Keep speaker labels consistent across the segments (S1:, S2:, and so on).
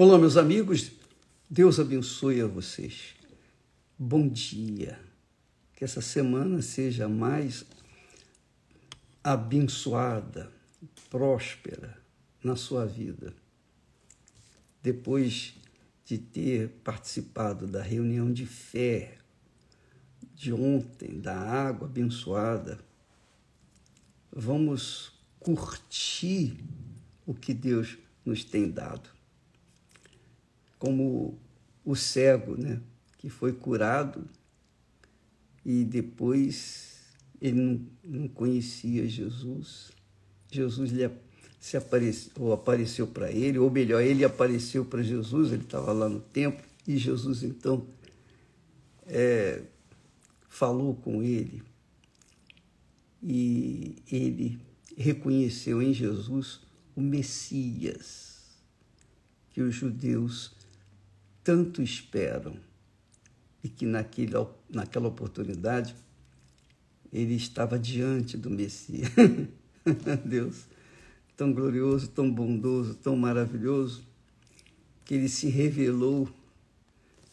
S1: Olá, meus amigos. Deus abençoe a vocês. Bom dia. Que essa semana seja mais abençoada, próspera na sua vida. Depois de ter participado da reunião de fé de ontem, da água abençoada, vamos curtir o que Deus nos tem dado como o cego, né? que foi curado e depois ele não, não conhecia Jesus. Jesus lhe se apareceu, ou apareceu para ele, ou melhor, ele apareceu para Jesus, ele estava lá no templo, e Jesus então é, falou com ele e ele reconheceu em Jesus o Messias que os judeus tanto esperam e que naquele, naquela oportunidade ele estava diante do Messias. Deus, tão glorioso, tão bondoso, tão maravilhoso, que ele se revelou,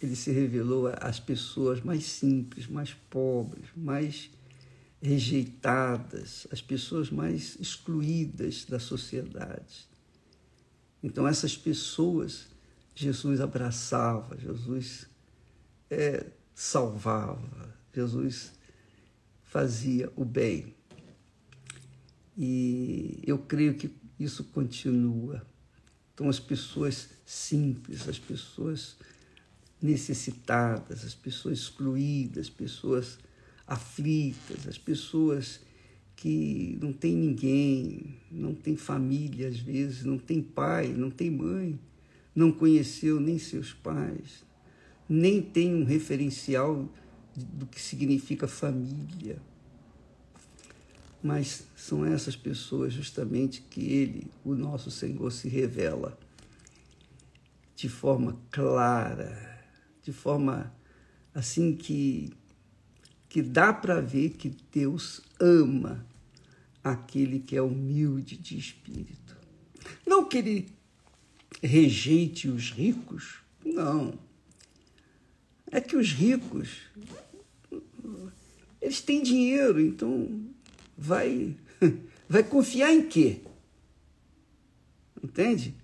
S1: ele se revelou às pessoas mais simples, mais pobres, mais rejeitadas, as pessoas mais excluídas da sociedade. Então essas pessoas Jesus abraçava, Jesus é, salvava, Jesus fazia o bem. E eu creio que isso continua. Então, as pessoas simples, as pessoas necessitadas, as pessoas excluídas, as pessoas aflitas, as pessoas que não têm ninguém, não têm família às vezes, não tem pai, não tem mãe não conheceu nem seus pais, nem tem um referencial do que significa família. Mas são essas pessoas justamente que ele, o nosso Senhor, se revela de forma clara, de forma assim que que dá para ver que Deus ama aquele que é humilde de espírito. Não que ele rejeite os ricos. Não. É que os ricos, eles têm dinheiro, então vai, vai confiar em quê? Entende?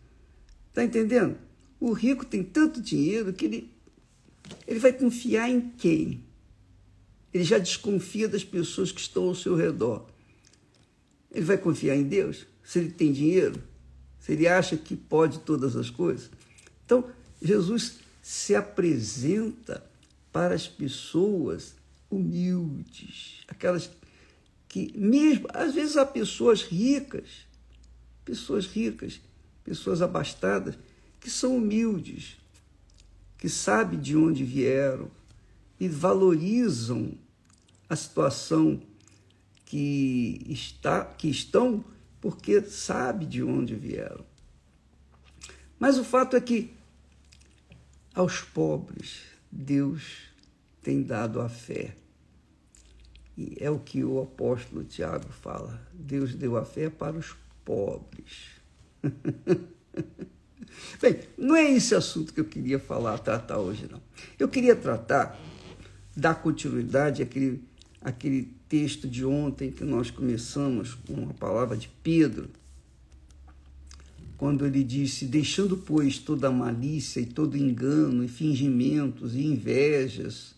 S1: Está entendendo? O rico tem tanto dinheiro que ele, ele vai confiar em quem? Ele já desconfia das pessoas que estão ao seu redor. Ele vai confiar em Deus? Se ele tem dinheiro? Se ele acha que pode todas as coisas. Então, Jesus se apresenta para as pessoas humildes, aquelas que, mesmo, às vezes há pessoas ricas, pessoas ricas, pessoas abastadas, que são humildes, que sabem de onde vieram e valorizam a situação que, está, que estão porque sabe de onde vieram. Mas o fato é que aos pobres Deus tem dado a fé. E é o que o apóstolo Tiago fala. Deus deu a fé para os pobres. Bem, não é esse assunto que eu queria falar, tratar hoje, não. Eu queria tratar, dar continuidade àquele, àquele texto de ontem que nós começamos com a palavra de Pedro, quando ele disse: Deixando, pois, toda malícia e todo engano, e fingimentos e invejas,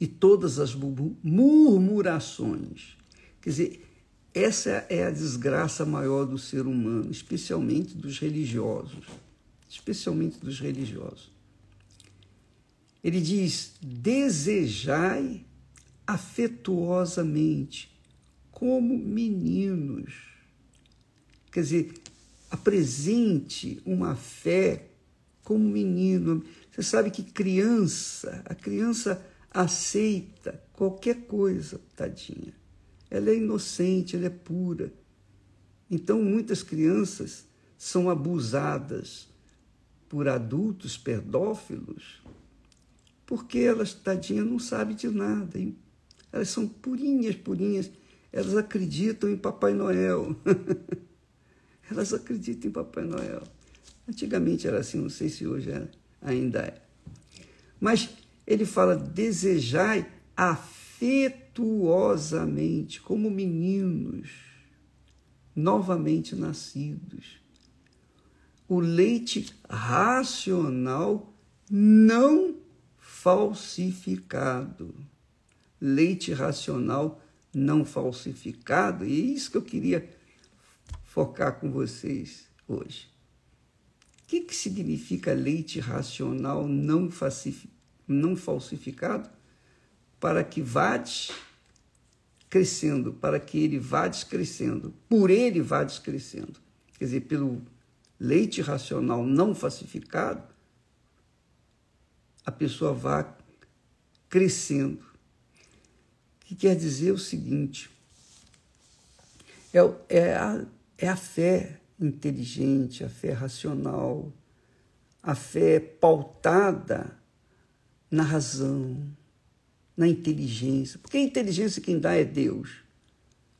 S1: e todas as murmurações. Quer dizer, essa é a desgraça maior do ser humano, especialmente dos religiosos. Especialmente dos religiosos. Ele diz: desejai afetuosamente, como meninos. Quer dizer, apresente uma fé como menino. Você sabe que criança, a criança aceita qualquer coisa, tadinha. Ela é inocente, ela é pura. Então, muitas crianças são abusadas por adultos pedófilos porque elas, tadinha, não sabem de nada. Elas são purinhas, purinhas. Elas acreditam em Papai Noel. Elas acreditam em Papai Noel. Antigamente era assim, não sei se hoje é, ainda é. Mas ele fala: desejai afetuosamente, como meninos novamente nascidos. O leite racional não falsificado. Leite racional não falsificado, e é isso que eu queria focar com vocês hoje. O que, que significa leite racional não, não falsificado? Para que vades crescendo, para que ele vades crescendo, por ele vades crescendo. Quer dizer, pelo leite racional não falsificado, a pessoa vá crescendo. Que quer dizer o seguinte: é, é, a, é a fé inteligente, a fé racional, a fé pautada na razão, na inteligência. Porque a inteligência quem dá é Deus.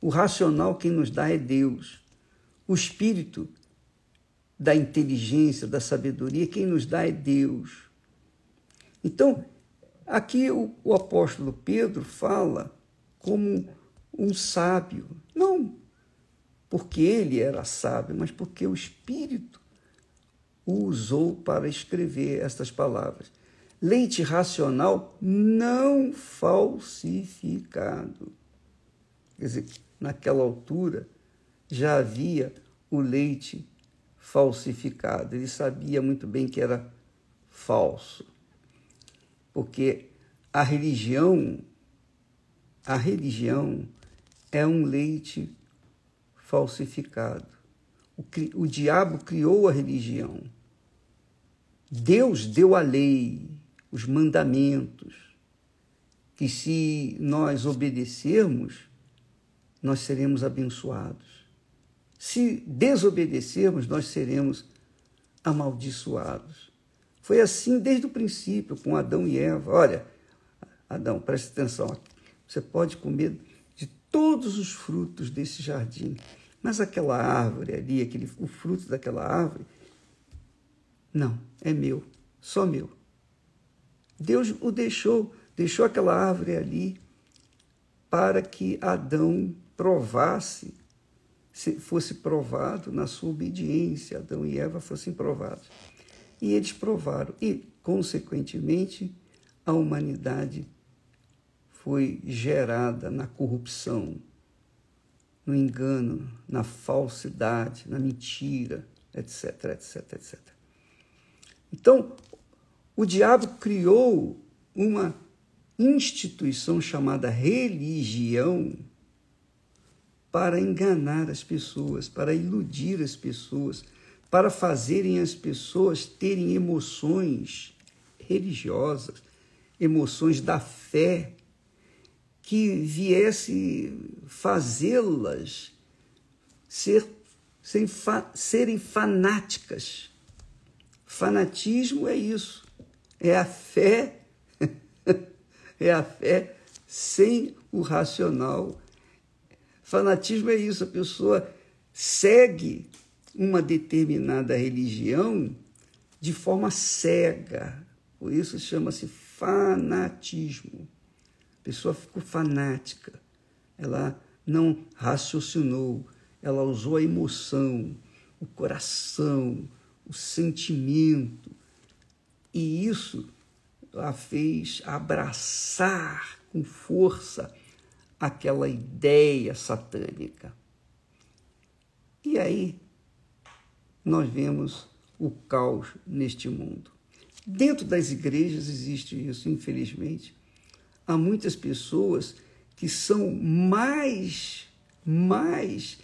S1: O racional quem nos dá é Deus. O espírito da inteligência, da sabedoria, quem nos dá é Deus. Então, aqui o, o apóstolo Pedro fala como um sábio, não porque ele era sábio, mas porque o Espírito o usou para escrever estas palavras. Leite racional não falsificado. Quer dizer, naquela altura já havia o leite falsificado. Ele sabia muito bem que era falso. Porque a religião a religião é um leite falsificado. O, o diabo criou a religião. Deus deu a lei, os mandamentos, que se nós obedecermos, nós seremos abençoados. Se desobedecermos, nós seremos amaldiçoados. Foi assim desde o princípio com Adão e Eva. Olha, Adão, preste atenção. Você pode comer de todos os frutos desse jardim, mas aquela árvore ali, aquele, o fruto daquela árvore, não, é meu, só meu. Deus o deixou, deixou aquela árvore ali para que Adão provasse fosse provado na sua obediência, Adão e Eva fossem provados. E eles provaram, e, consequentemente, a humanidade foi gerada na corrupção, no engano, na falsidade, na mentira, etc, etc, etc. Então, o diabo criou uma instituição chamada religião para enganar as pessoas, para iludir as pessoas, para fazerem as pessoas terem emoções religiosas, emoções da fé, que viesse fazê-las ser, ser, serem fanáticas. Fanatismo é isso, é a fé, é a fé sem o racional Fanatismo é isso, a pessoa segue uma determinada religião de forma cega. Por isso chama-se fanatismo. A pessoa ficou fanática. Ela não raciocinou, ela usou a emoção, o coração, o sentimento. E isso a fez abraçar com força aquela ideia satânica. E aí nós vemos o caos neste mundo. Dentro das igrejas existe isso, infelizmente. Há muitas pessoas que são mais, mais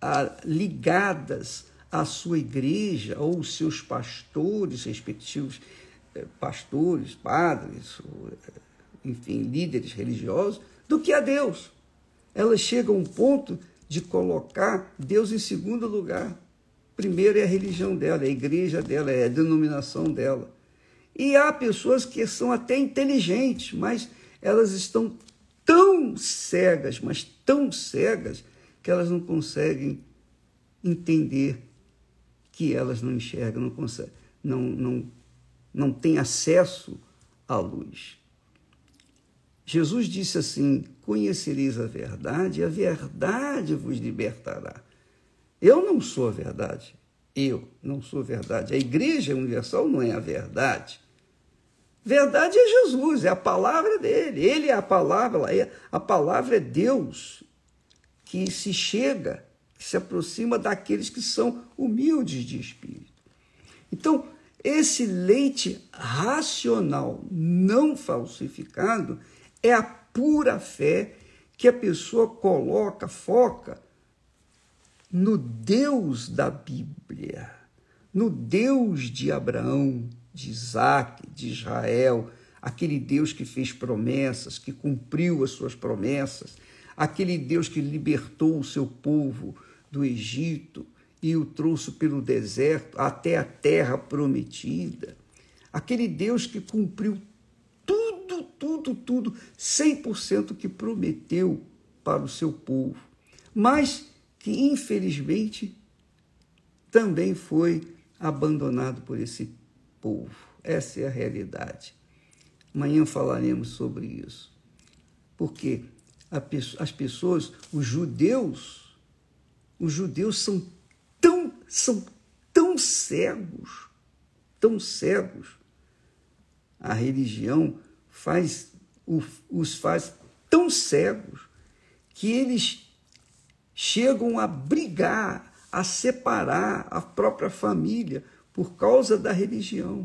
S1: ah, ligadas à sua igreja ou seus pastores, respectivos eh, pastores, padres, eh, enfim, líderes religiosos, do que a Deus. Ela chega a um ponto de colocar Deus em segundo lugar. Primeiro é a religião dela, é a igreja dela, é a denominação dela. E há pessoas que são até inteligentes, mas elas estão tão cegas, mas tão cegas, que elas não conseguem entender que elas não enxergam, não conseguem, não, não, não têm acesso à luz. Jesus disse assim: Conhecereis a verdade, e a verdade vos libertará. Eu não sou a verdade. Eu não sou verdade. A igreja universal não é a verdade. Verdade é Jesus, é a palavra dele. Ele é a palavra, é, a palavra é Deus que se chega, que se aproxima daqueles que são humildes de espírito. Então, esse leite racional, não falsificado, é a pura fé que a pessoa coloca, foca no Deus da Bíblia, no Deus de Abraão, de Isaac, de Israel, aquele Deus que fez promessas, que cumpriu as suas promessas, aquele Deus que libertou o seu povo do Egito e o trouxe pelo deserto até a terra prometida, aquele Deus que cumpriu tudo, tudo, tudo, 100% que prometeu para o seu povo, mas que infelizmente também foi abandonado por esse povo. Essa é a realidade. Amanhã falaremos sobre isso. Porque as pessoas, os judeus, os judeus são tão, são tão cegos, tão cegos. A religião faz, os faz tão cegos que eles chegam a brigar, a separar a própria família por causa da religião.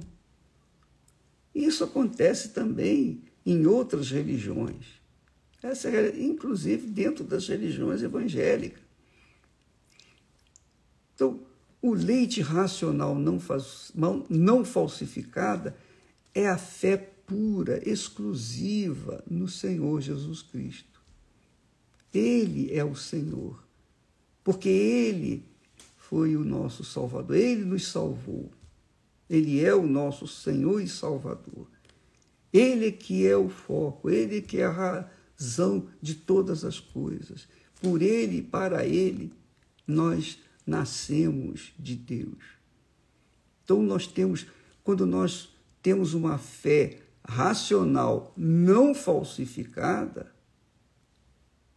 S1: Isso acontece também em outras religiões. Essa é, inclusive dentro das religiões evangélicas. Então, o leite racional não, faz, não falsificada é a fé pura, exclusiva no Senhor Jesus Cristo. Ele é o Senhor, porque Ele foi o nosso Salvador. Ele nos salvou. Ele é o nosso Senhor e Salvador. Ele que é o foco, ele que é a razão de todas as coisas. Por ele e para ele nós nascemos de Deus. Então nós temos, quando nós temos uma fé racional não falsificada,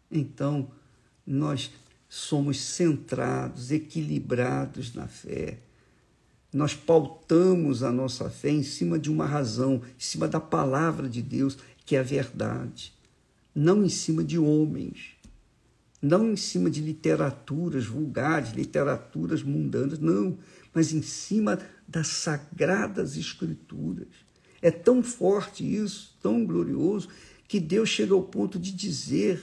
S1: então nós somos centrados, equilibrados na fé. Nós pautamos a nossa fé em cima de uma razão, em cima da palavra de Deus, que é a verdade, não em cima de homens, não em cima de literaturas vulgares, literaturas mundanas, não, mas em cima das sagradas escrituras. É tão forte isso, tão glorioso, que Deus chega ao ponto de dizer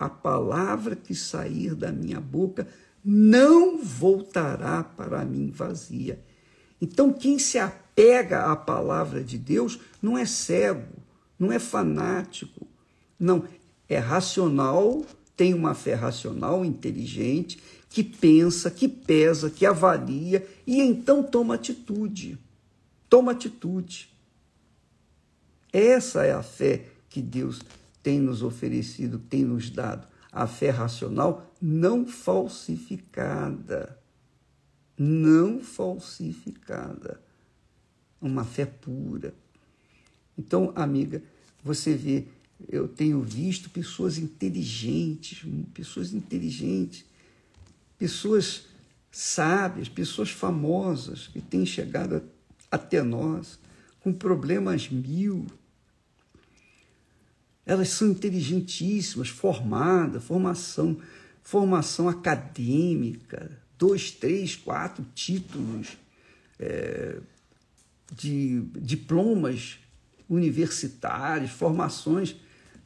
S1: a palavra que sair da minha boca não voltará para mim vazia. Então, quem se apega à palavra de Deus não é cego, não é fanático, não, é racional, tem uma fé racional, inteligente, que pensa, que pesa, que avalia e então toma atitude. Toma atitude. Essa é a fé que Deus tem nos oferecido, tem nos dado a fé racional não falsificada. Não falsificada. Uma fé pura. Então, amiga, você vê, eu tenho visto pessoas inteligentes, pessoas inteligentes, pessoas sábias, pessoas famosas que têm chegado até nós com problemas mil, elas são inteligentíssimas, formadas, formação, formação acadêmica, dois, três, quatro títulos é, de diplomas universitários, formações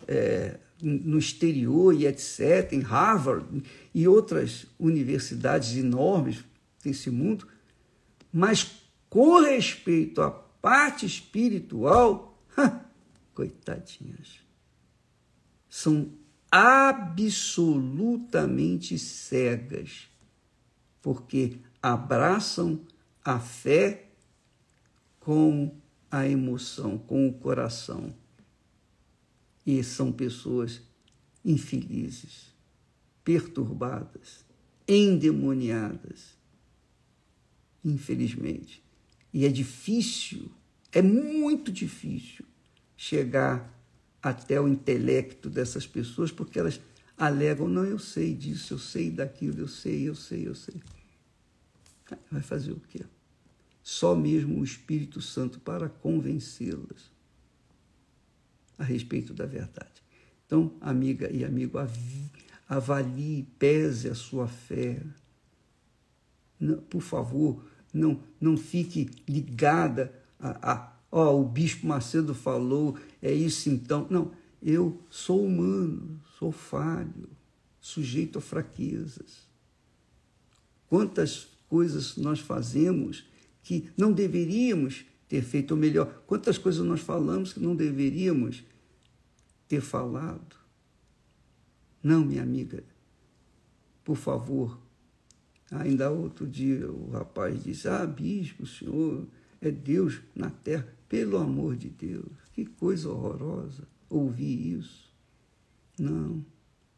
S1: é, no exterior e etc., em Harvard e outras universidades enormes desse mundo, mas com respeito à parte espiritual, coitadinhas são absolutamente cegas, porque abraçam a fé com a emoção, com o coração. E são pessoas infelizes, perturbadas, endemoniadas, infelizmente. E é difícil, é muito difícil chegar até o intelecto dessas pessoas, porque elas alegam: não, eu sei disso, eu sei daquilo, eu sei, eu sei, eu sei. Vai fazer o quê? Só mesmo o Espírito Santo para convencê-las a respeito da verdade. Então, amiga e amigo, avalie, pese a sua fé. Por favor, não, não fique ligada a, a ó, o bispo Macedo falou, é isso então. Não, eu sou humano, sou falho, sujeito a fraquezas. Quantas coisas nós fazemos que não deveríamos ter feito, ou melhor, quantas coisas nós falamos que não deveríamos ter falado. Não, minha amiga, por favor. Ainda outro dia o rapaz disse: Ah, bispo, o senhor é Deus na terra. Pelo amor de Deus, que coisa horrorosa ouvir isso. Não,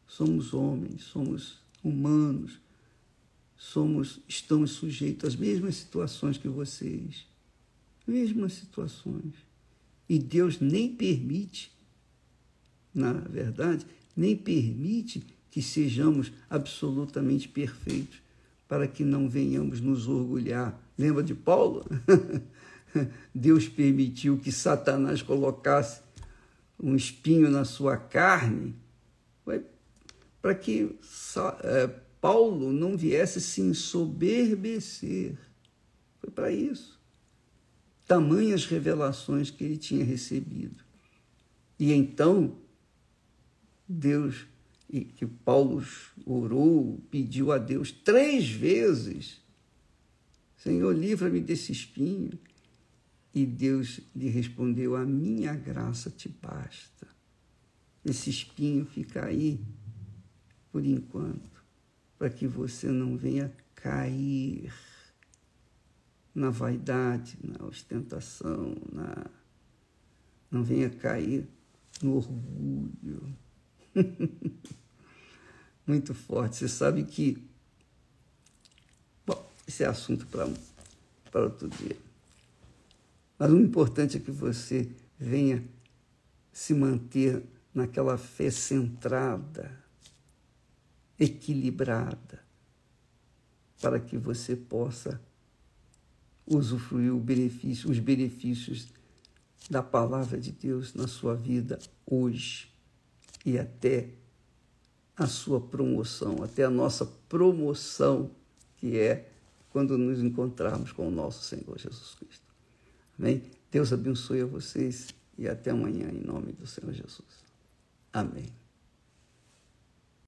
S1: somos homens, somos humanos, somos, estamos sujeitos às mesmas situações que vocês, mesmas situações. E Deus nem permite, na verdade, nem permite que sejamos absolutamente perfeitos, para que não venhamos nos orgulhar. Lembra de Paulo? Deus permitiu que Satanás colocasse um espinho na sua carne para que é, Paulo não viesse se ensoberbecer. Foi para isso. Tamanhas revelações que ele tinha recebido. E então, Deus, e que Paulo orou, pediu a Deus três vezes: Senhor, livra-me desse espinho. E Deus lhe respondeu: A minha graça te basta. Esse espinho fica aí por enquanto para que você não venha cair na vaidade, na ostentação, na... não venha cair no orgulho. Muito forte. Você sabe que. Bom, esse é assunto para, outro dia. Mas o importante é que você venha se manter naquela fé centrada equilibrada, para que você possa usufruir benefício, os benefícios da palavra de Deus na sua vida hoje e até a sua promoção, até a nossa promoção, que é quando nos encontrarmos com o nosso Senhor Jesus Cristo. Amém? Deus abençoe a vocês e até amanhã, em nome do Senhor Jesus. Amém.